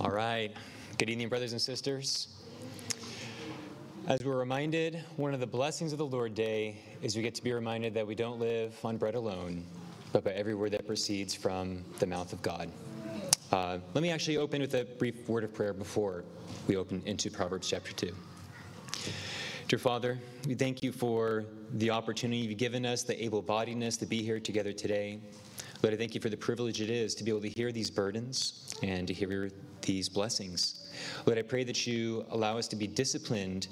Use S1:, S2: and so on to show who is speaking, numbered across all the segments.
S1: All right. Good evening, brothers and sisters. As we're reminded, one of the blessings of the Lord Day is we get to be reminded that we don't live on bread alone, but by every word that proceeds from the mouth of God. Uh, let me actually open with a brief word of prayer before we open into Proverbs chapter 2. Dear Father, we thank you for the opportunity you've given us, the able bodiedness to be here together today. Lord, I thank you for the privilege it is to be able to hear these burdens and to hear these blessings. Lord, I pray that you allow us to be disciplined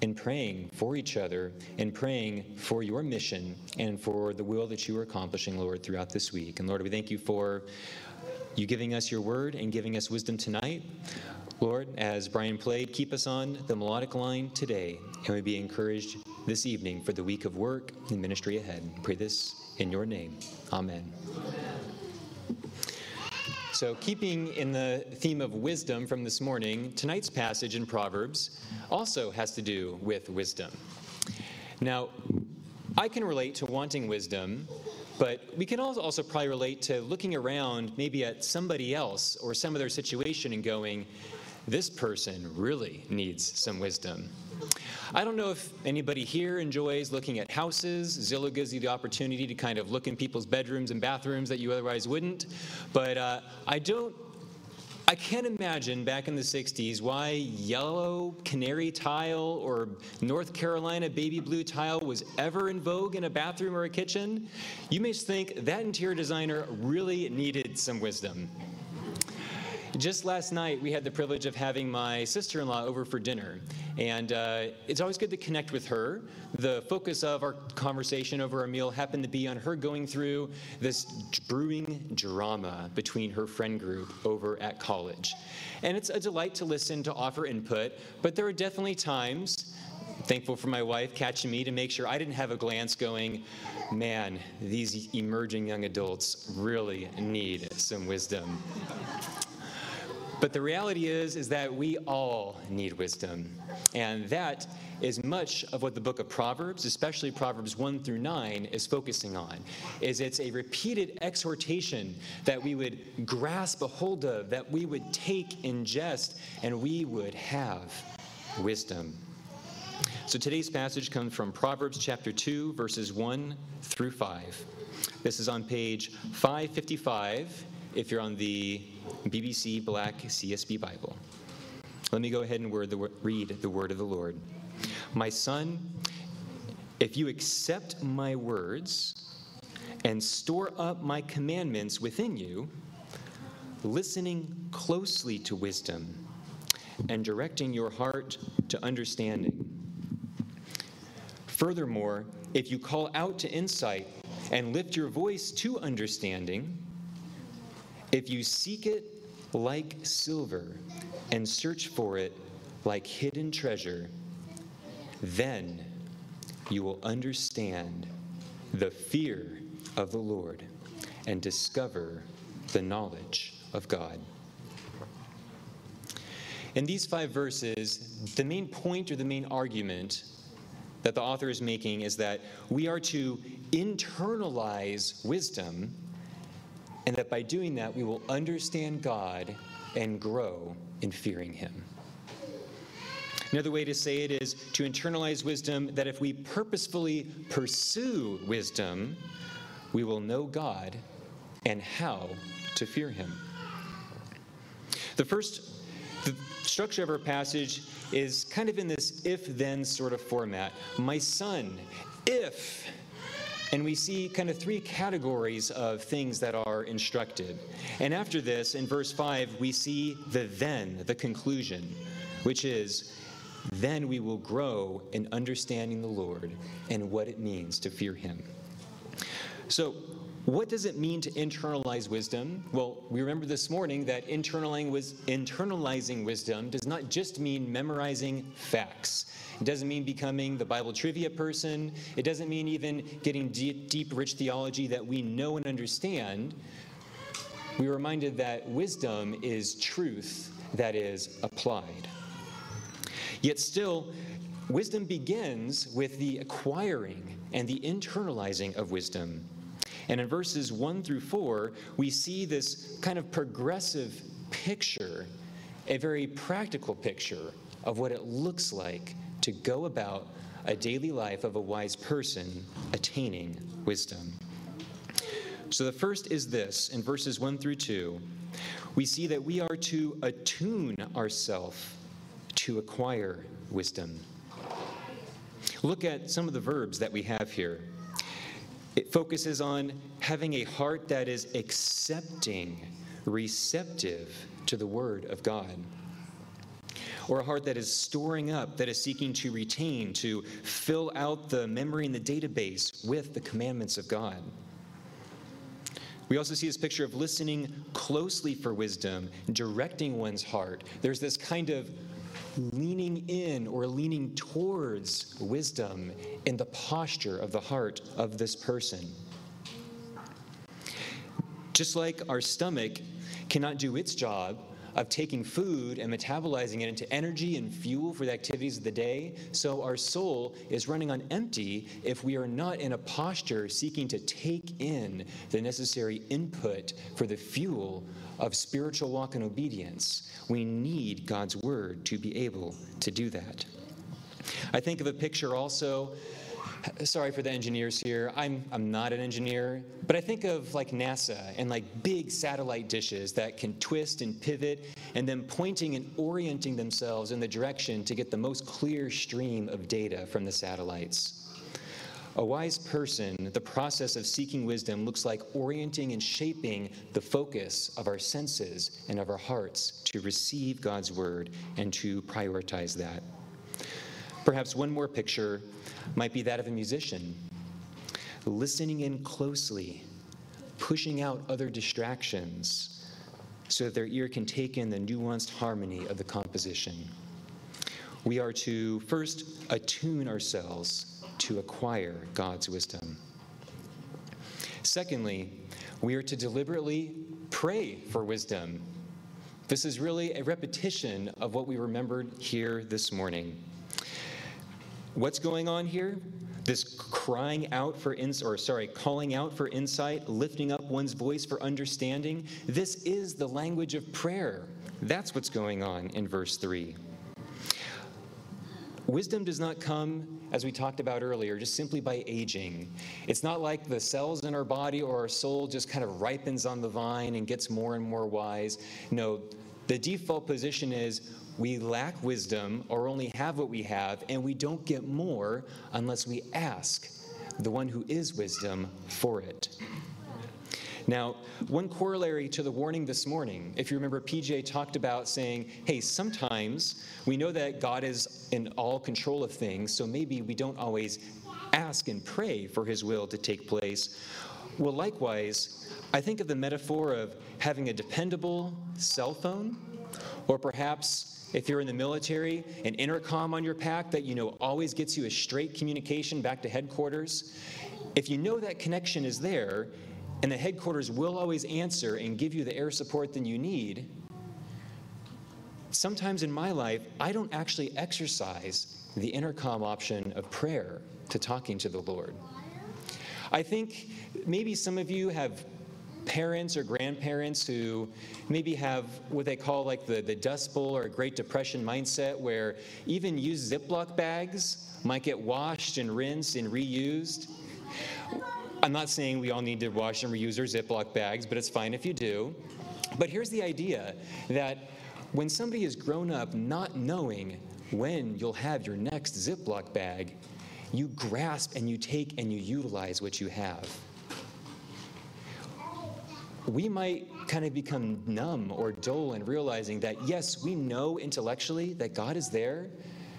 S1: in praying for each other in praying for your mission and for the will that you are accomplishing, Lord, throughout this week. And Lord, we thank you for you giving us your word and giving us wisdom tonight. Lord, as Brian played, keep us on the melodic line today, and we be encouraged this evening for the week of work and ministry ahead. Pray this in your name. Amen. So, keeping in the theme of wisdom from this morning, tonight's passage in Proverbs also has to do with wisdom. Now, I can relate to wanting wisdom, but we can also probably relate to looking around maybe at somebody else or some other situation and going, this person really needs some wisdom. I don't know if anybody here enjoys looking at houses. Zillow gives you the opportunity to kind of look in people's bedrooms and bathrooms that you otherwise wouldn't. But uh, I don't I can't imagine back in the 60s why yellow canary tile or North Carolina baby blue tile was ever in vogue in a bathroom or a kitchen. You may think that interior designer really needed some wisdom. Just last night, we had the privilege of having my sister in law over for dinner. And uh, it's always good to connect with her. The focus of our conversation over our meal happened to be on her going through this brewing drama between her friend group over at college. And it's a delight to listen, to offer input, but there are definitely times thankful for my wife catching me to make sure I didn't have a glance going, man, these emerging young adults really need some wisdom. But the reality is is that we all need wisdom. And that is much of what the book of Proverbs, especially Proverbs 1 through 9 is focusing on. Is it's a repeated exhortation that we would grasp a hold of, that we would take, ingest, and we would have wisdom. So today's passage comes from Proverbs chapter 2 verses 1 through 5. This is on page 555 if you're on the BBC Black CSB Bible. Let me go ahead and the, read the word of the Lord. My son, if you accept my words and store up my commandments within you, listening closely to wisdom and directing your heart to understanding. Furthermore, if you call out to insight and lift your voice to understanding, if you seek it like silver and search for it like hidden treasure, then you will understand the fear of the Lord and discover the knowledge of God. In these five verses, the main point or the main argument that the author is making is that we are to internalize wisdom and that by doing that, we will understand God and grow in fearing Him. Another way to say it is to internalize wisdom that if we purposefully pursue wisdom, we will know God and how to fear Him. The first, the structure of our passage is kind of in this if then sort of format. My son, if and we see kind of three categories of things that are instructed. And after this, in verse 5, we see the then, the conclusion, which is, then we will grow in understanding the Lord and what it means to fear Him. So, what does it mean to internalize wisdom? Well, we remember this morning that internalizing wisdom does not just mean memorizing facts. It doesn't mean becoming the Bible trivia person. It doesn't mean even getting deep, deep rich theology that we know and understand. We're reminded that wisdom is truth that is applied. Yet still, wisdom begins with the acquiring and the internalizing of wisdom. And in verses 1 through 4, we see this kind of progressive picture a very practical picture of what it looks like to go about a daily life of a wise person attaining wisdom. So the first is this in verses 1 through 2, we see that we are to attune ourselves to acquire wisdom. Look at some of the verbs that we have here. It focuses on having a heart that is accepting, receptive to the Word of God. Or a heart that is storing up, that is seeking to retain, to fill out the memory in the database with the commandments of God. We also see this picture of listening closely for wisdom, directing one's heart. There's this kind of leaning in or leaning towards wisdom in the posture of the heart of this person. Just like our stomach cannot do its job of taking food and metabolizing it into energy and fuel for the activities of the day, so our soul is running on empty if we are not in a posture seeking to take in the necessary input for the fuel of spiritual walk and obedience. We need God's word to be able to do that. I think of a picture also sorry for the engineers here. I'm, I'm not an engineer, but I think of like NASA and like big satellite dishes that can twist and pivot and then pointing and orienting themselves in the direction to get the most clear stream of data from the satellites. A wise person, the process of seeking wisdom looks like orienting and shaping the focus of our senses and of our hearts to receive God's word and to prioritize that. Perhaps one more picture might be that of a musician, listening in closely, pushing out other distractions so that their ear can take in the nuanced harmony of the composition. We are to first attune ourselves to acquire God's wisdom. Secondly, we are to deliberately pray for wisdom. This is really a repetition of what we remembered here this morning. What's going on here? This crying out for ins or sorry, calling out for insight, lifting up one's voice for understanding. This is the language of prayer. That's what's going on in verse 3. Wisdom does not come, as we talked about earlier, just simply by aging. It's not like the cells in our body or our soul just kind of ripens on the vine and gets more and more wise. No, the default position is we lack wisdom or only have what we have, and we don't get more unless we ask the one who is wisdom for it. Now, one corollary to the warning this morning, if you remember, PJ talked about saying, hey, sometimes we know that God is in all control of things, so maybe we don't always ask and pray for his will to take place. Well, likewise, I think of the metaphor of having a dependable cell phone, or perhaps if you're in the military, an intercom on your pack that you know always gets you a straight communication back to headquarters. If you know that connection is there, and the headquarters will always answer and give you the air support that you need, sometimes in my life, I don't actually exercise the intercom option of prayer to talking to the Lord. I think maybe some of you have parents or grandparents who maybe have what they call like the, the Dust Bowl or Great Depression mindset, where even used Ziploc bags might get washed and rinsed and reused. I'm not saying we all need to wash and reuse our Ziploc bags, but it's fine if you do. But here's the idea that when somebody has grown up not knowing when you'll have your next Ziploc bag, you grasp and you take and you utilize what you have we might kind of become numb or dull in realizing that, yes, we know intellectually that God is there,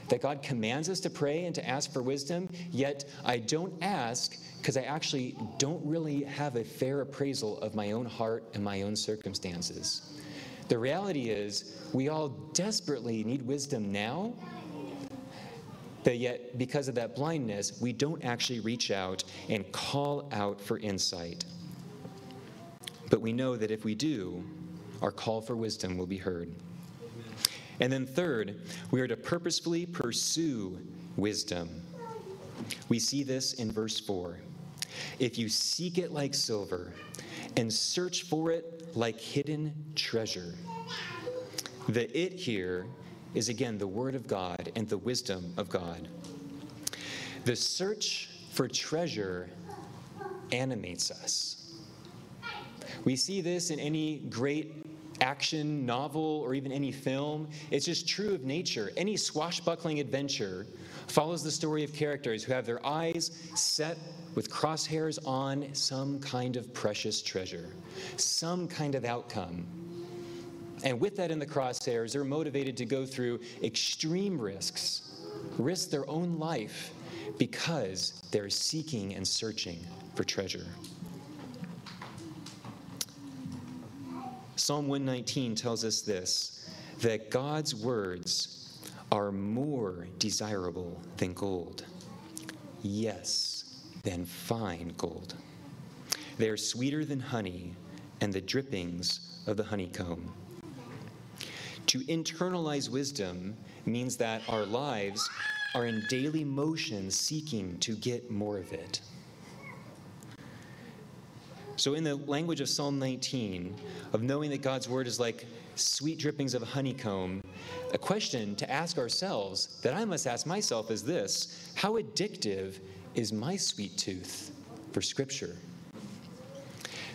S1: that God commands us to pray and to ask for wisdom, yet I don't ask because I actually don't really have a fair appraisal of my own heart and my own circumstances. The reality is, we all desperately need wisdom now, but yet, because of that blindness, we don't actually reach out and call out for insight. But we know that if we do, our call for wisdom will be heard. And then, third, we are to purposefully pursue wisdom. We see this in verse 4. If you seek it like silver and search for it like hidden treasure. The it here is again the Word of God and the wisdom of God. The search for treasure animates us. We see this in any great action novel or even any film. It's just true of nature. Any swashbuckling adventure follows the story of characters who have their eyes set with crosshairs on some kind of precious treasure, some kind of outcome. And with that in the crosshairs, they're motivated to go through extreme risks, risk their own life because they're seeking and searching for treasure. Psalm 119 tells us this that God's words are more desirable than gold. Yes, than fine gold. They are sweeter than honey and the drippings of the honeycomb. To internalize wisdom means that our lives are in daily motion seeking to get more of it. So, in the language of Psalm 19, of knowing that God's word is like sweet drippings of honeycomb, a question to ask ourselves that I must ask myself is this How addictive is my sweet tooth for Scripture?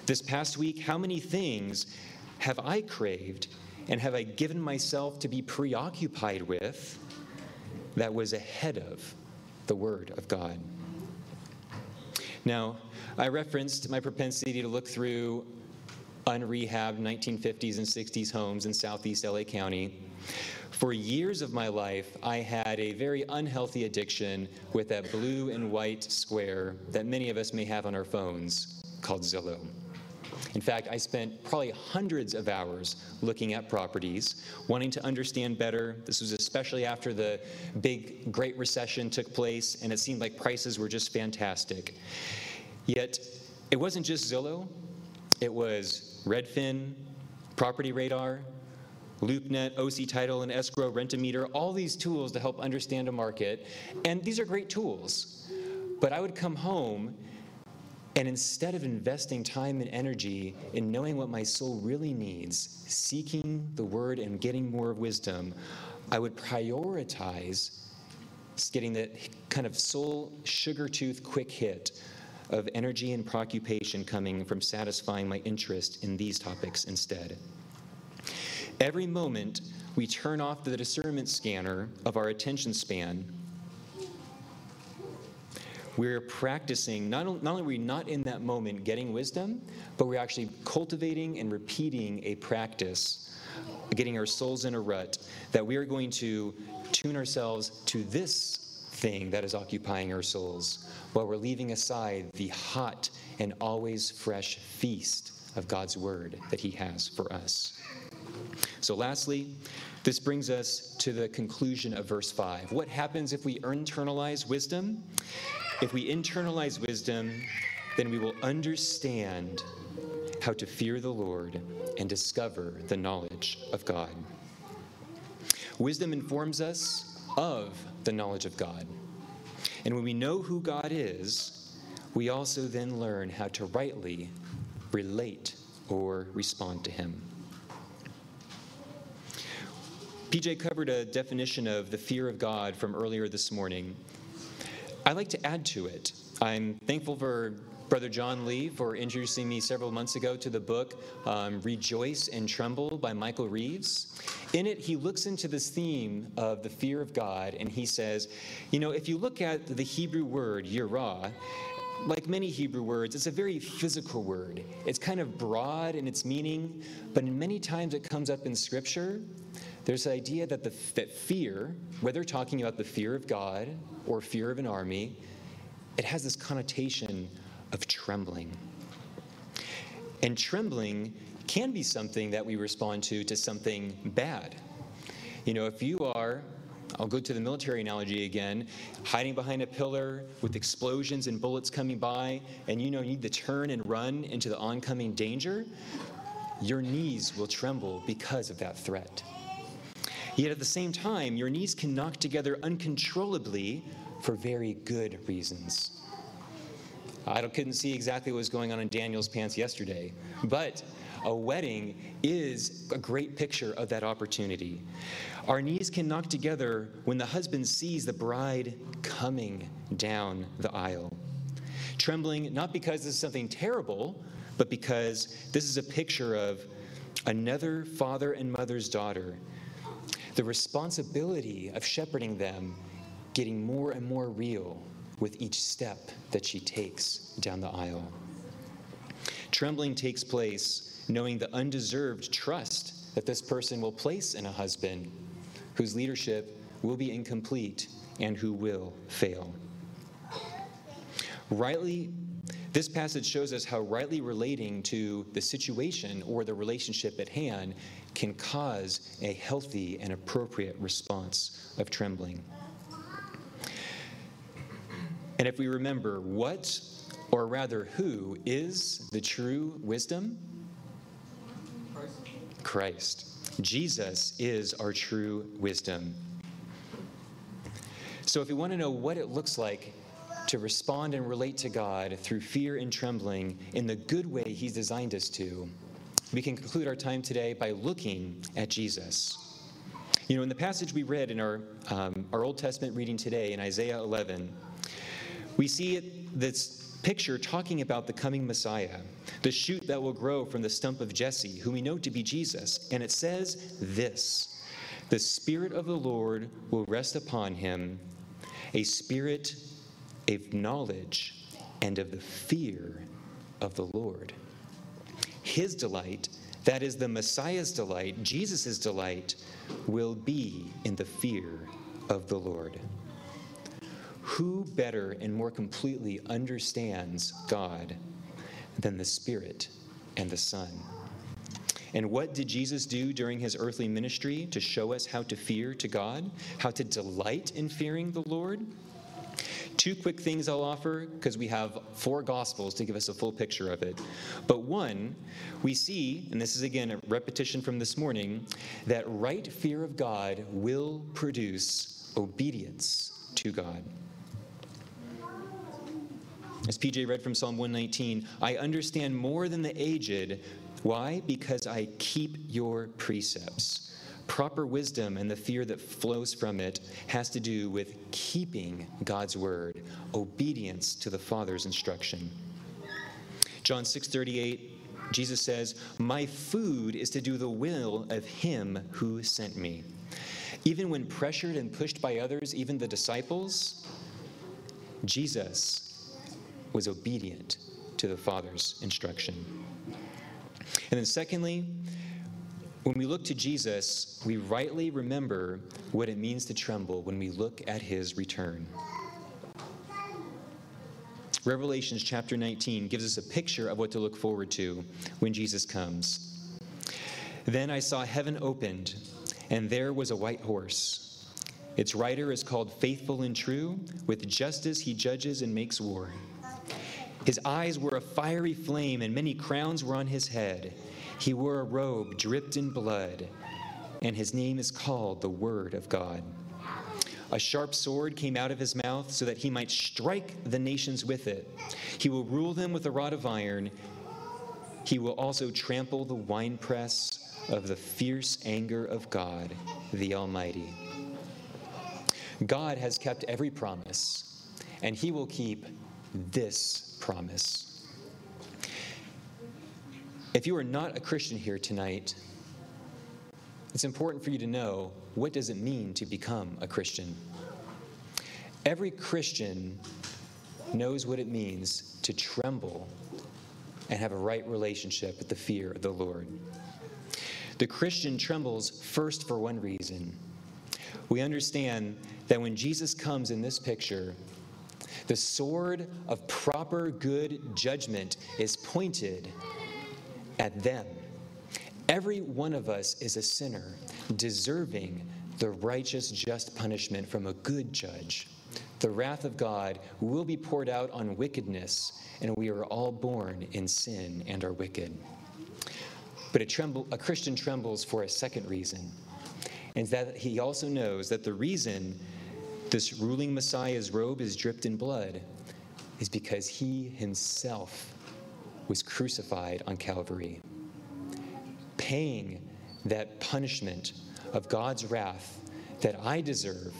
S1: This past week, how many things have I craved and have I given myself to be preoccupied with that was ahead of the Word of God. Now, I referenced my propensity to look through unrehabbed 1950s and 60s homes in southeast LA County. For years of my life, I had a very unhealthy addiction with that blue and white square that many of us may have on our phones called Zillow. In fact, I spent probably hundreds of hours looking at properties, wanting to understand better. This was especially after the big Great Recession took place, and it seemed like prices were just fantastic. Yet, it wasn't just Zillow, it was Redfin, Property Radar, LoopNet, OC Title, and Escrow, Rentometer, all these tools to help understand a market. And these are great tools. But I would come home and instead of investing time and energy in knowing what my soul really needs, seeking the word and getting more wisdom, I would prioritize getting that kind of soul sugar tooth quick hit of energy and preoccupation coming from satisfying my interest in these topics instead. Every moment we turn off the discernment scanner of our attention span we're practicing, not, not only are we not in that moment getting wisdom, but we're actually cultivating and repeating a practice, getting our souls in a rut, that we are going to tune ourselves to this thing that is occupying our souls, while we're leaving aside the hot and always fresh feast of God's Word that He has for us. So, lastly, this brings us to the conclusion of verse 5. What happens if we internalize wisdom? If we internalize wisdom, then we will understand how to fear the Lord and discover the knowledge of God. Wisdom informs us of the knowledge of God. And when we know who God is, we also then learn how to rightly relate or respond to Him. PJ covered a definition of the fear of God from earlier this morning. I'd like to add to it. I'm thankful for Brother John Lee for introducing me several months ago to the book um, Rejoice and Tremble by Michael Reeves. In it, he looks into this theme of the fear of God and he says, you know, if you look at the Hebrew word, yirah, like many Hebrew words, it's a very physical word. It's kind of broad in its meaning, but many times it comes up in Scripture there's the idea that, the, that fear, whether talking about the fear of God or fear of an army, it has this connotation of trembling. And trembling can be something that we respond to to something bad. You know, if you are, I'll go to the military analogy again, hiding behind a pillar with explosions and bullets coming by, and you know you need to turn and run into the oncoming danger, your knees will tremble because of that threat. Yet at the same time, your knees can knock together uncontrollably for very good reasons. I couldn't see exactly what was going on in Daniel's pants yesterday, but a wedding is a great picture of that opportunity. Our knees can knock together when the husband sees the bride coming down the aisle. Trembling, not because this is something terrible, but because this is a picture of another father and mother's daughter. The responsibility of shepherding them getting more and more real with each step that she takes down the aisle. Trembling takes place knowing the undeserved trust that this person will place in a husband whose leadership will be incomplete and who will fail. Rightly, this passage shows us how rightly relating to the situation or the relationship at hand can cause a healthy and appropriate response of trembling. And if we remember what, or rather who, is the true wisdom? Christ. Jesus is our true wisdom. So, if we want to know what it looks like to respond and relate to God through fear and trembling in the good way He's designed us to, we can conclude our time today by looking at Jesus. You know, in the passage we read in our, um, our Old Testament reading today in Isaiah 11, we see it, this picture talking about the coming Messiah, the shoot that will grow from the stump of Jesse, whom we know to be Jesus. And it says this The Spirit of the Lord will rest upon him, a spirit of knowledge and of the fear of the Lord. His delight, that is the Messiah's delight, Jesus' delight, will be in the fear of the Lord. Who better and more completely understands God than the Spirit and the Son? And what did Jesus do during his earthly ministry to show us how to fear to God, how to delight in fearing the Lord? Two quick things I'll offer because we have four gospels to give us a full picture of it. But one, we see, and this is again a repetition from this morning, that right fear of God will produce obedience to God. As PJ read from Psalm 119, I understand more than the aged. Why? Because I keep your precepts. Proper wisdom and the fear that flows from it has to do with keeping God's word, obedience to the Father's instruction. John 6:38 Jesus says, "My food is to do the will of him who sent me." Even when pressured and pushed by others, even the disciples, Jesus was obedient to the Father's instruction. And then, secondly, when we look to Jesus, we rightly remember what it means to tremble when we look at his return. Revelations chapter 19 gives us a picture of what to look forward to when Jesus comes. Then I saw heaven opened, and there was a white horse. Its rider is called Faithful and True. With justice he judges and makes war. His eyes were a fiery flame, and many crowns were on his head. He wore a robe dripped in blood, and his name is called the Word of God. A sharp sword came out of his mouth so that he might strike the nations with it. He will rule them with a rod of iron. He will also trample the winepress of the fierce anger of God, the Almighty. God has kept every promise, and he will keep this promise. If you are not a Christian here tonight, it's important for you to know what does it mean to become a Christian? Every Christian knows what it means to tremble and have a right relationship with the fear of the Lord. The Christian trembles first for one reason. We understand that when Jesus comes in this picture, the sword of proper good judgment is pointed at them. Every one of us is a sinner, deserving the righteous, just punishment from a good judge. The wrath of God will be poured out on wickedness, and we are all born in sin and are wicked. But a, tremble, a Christian trembles for a second reason, and that he also knows that the reason this ruling Messiah's robe is dripped in blood is because he himself was crucified on Calvary. paying that punishment of God's wrath that I deserve,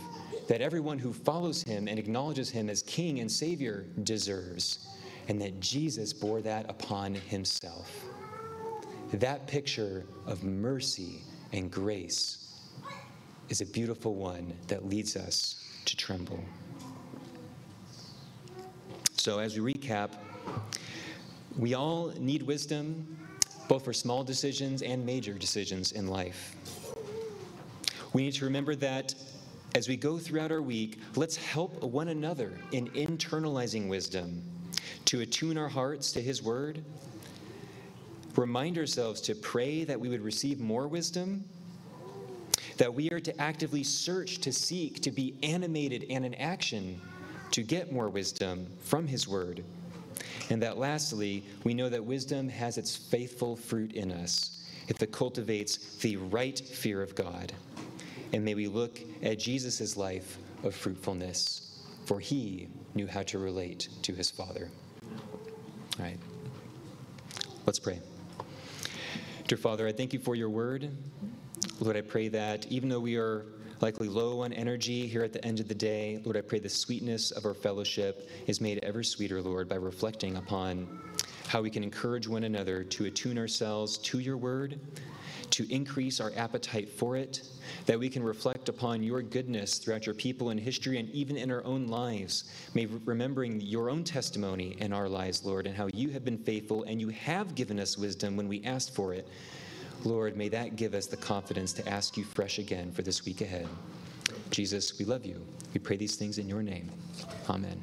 S1: that everyone who follows him and acknowledges him as King and Savior deserves, and that Jesus bore that upon himself. That picture of mercy and grace is a beautiful one that leads us to tremble. So, as we recap, we all need wisdom, both for small decisions and major decisions in life. We need to remember that as we go throughout our week, let's help one another in internalizing wisdom, to attune our hearts to His Word, remind ourselves to pray that we would receive more wisdom, that we are to actively search, to seek, to be animated and in action to get more wisdom from His Word and that lastly, we know that wisdom has its faithful fruit in us if it cultivates the right fear of God. And may we look at Jesus' life of fruitfulness, for he knew how to relate to his Father. All right. Let's pray. Dear Father, I thank you for your word. Lord, I pray that even though we are likely low on energy here at the end of the day. Lord, I pray the sweetness of our fellowship is made ever sweeter, Lord, by reflecting upon how we can encourage one another to attune ourselves to your word, to increase our appetite for it, that we can reflect upon your goodness throughout your people in history and even in our own lives. May remembering your own testimony in our lives, Lord, and how you have been faithful and you have given us wisdom when we asked for it. Lord, may that give us the confidence to ask you fresh again for this week ahead. Jesus, we love you. We pray these things in your name. Amen.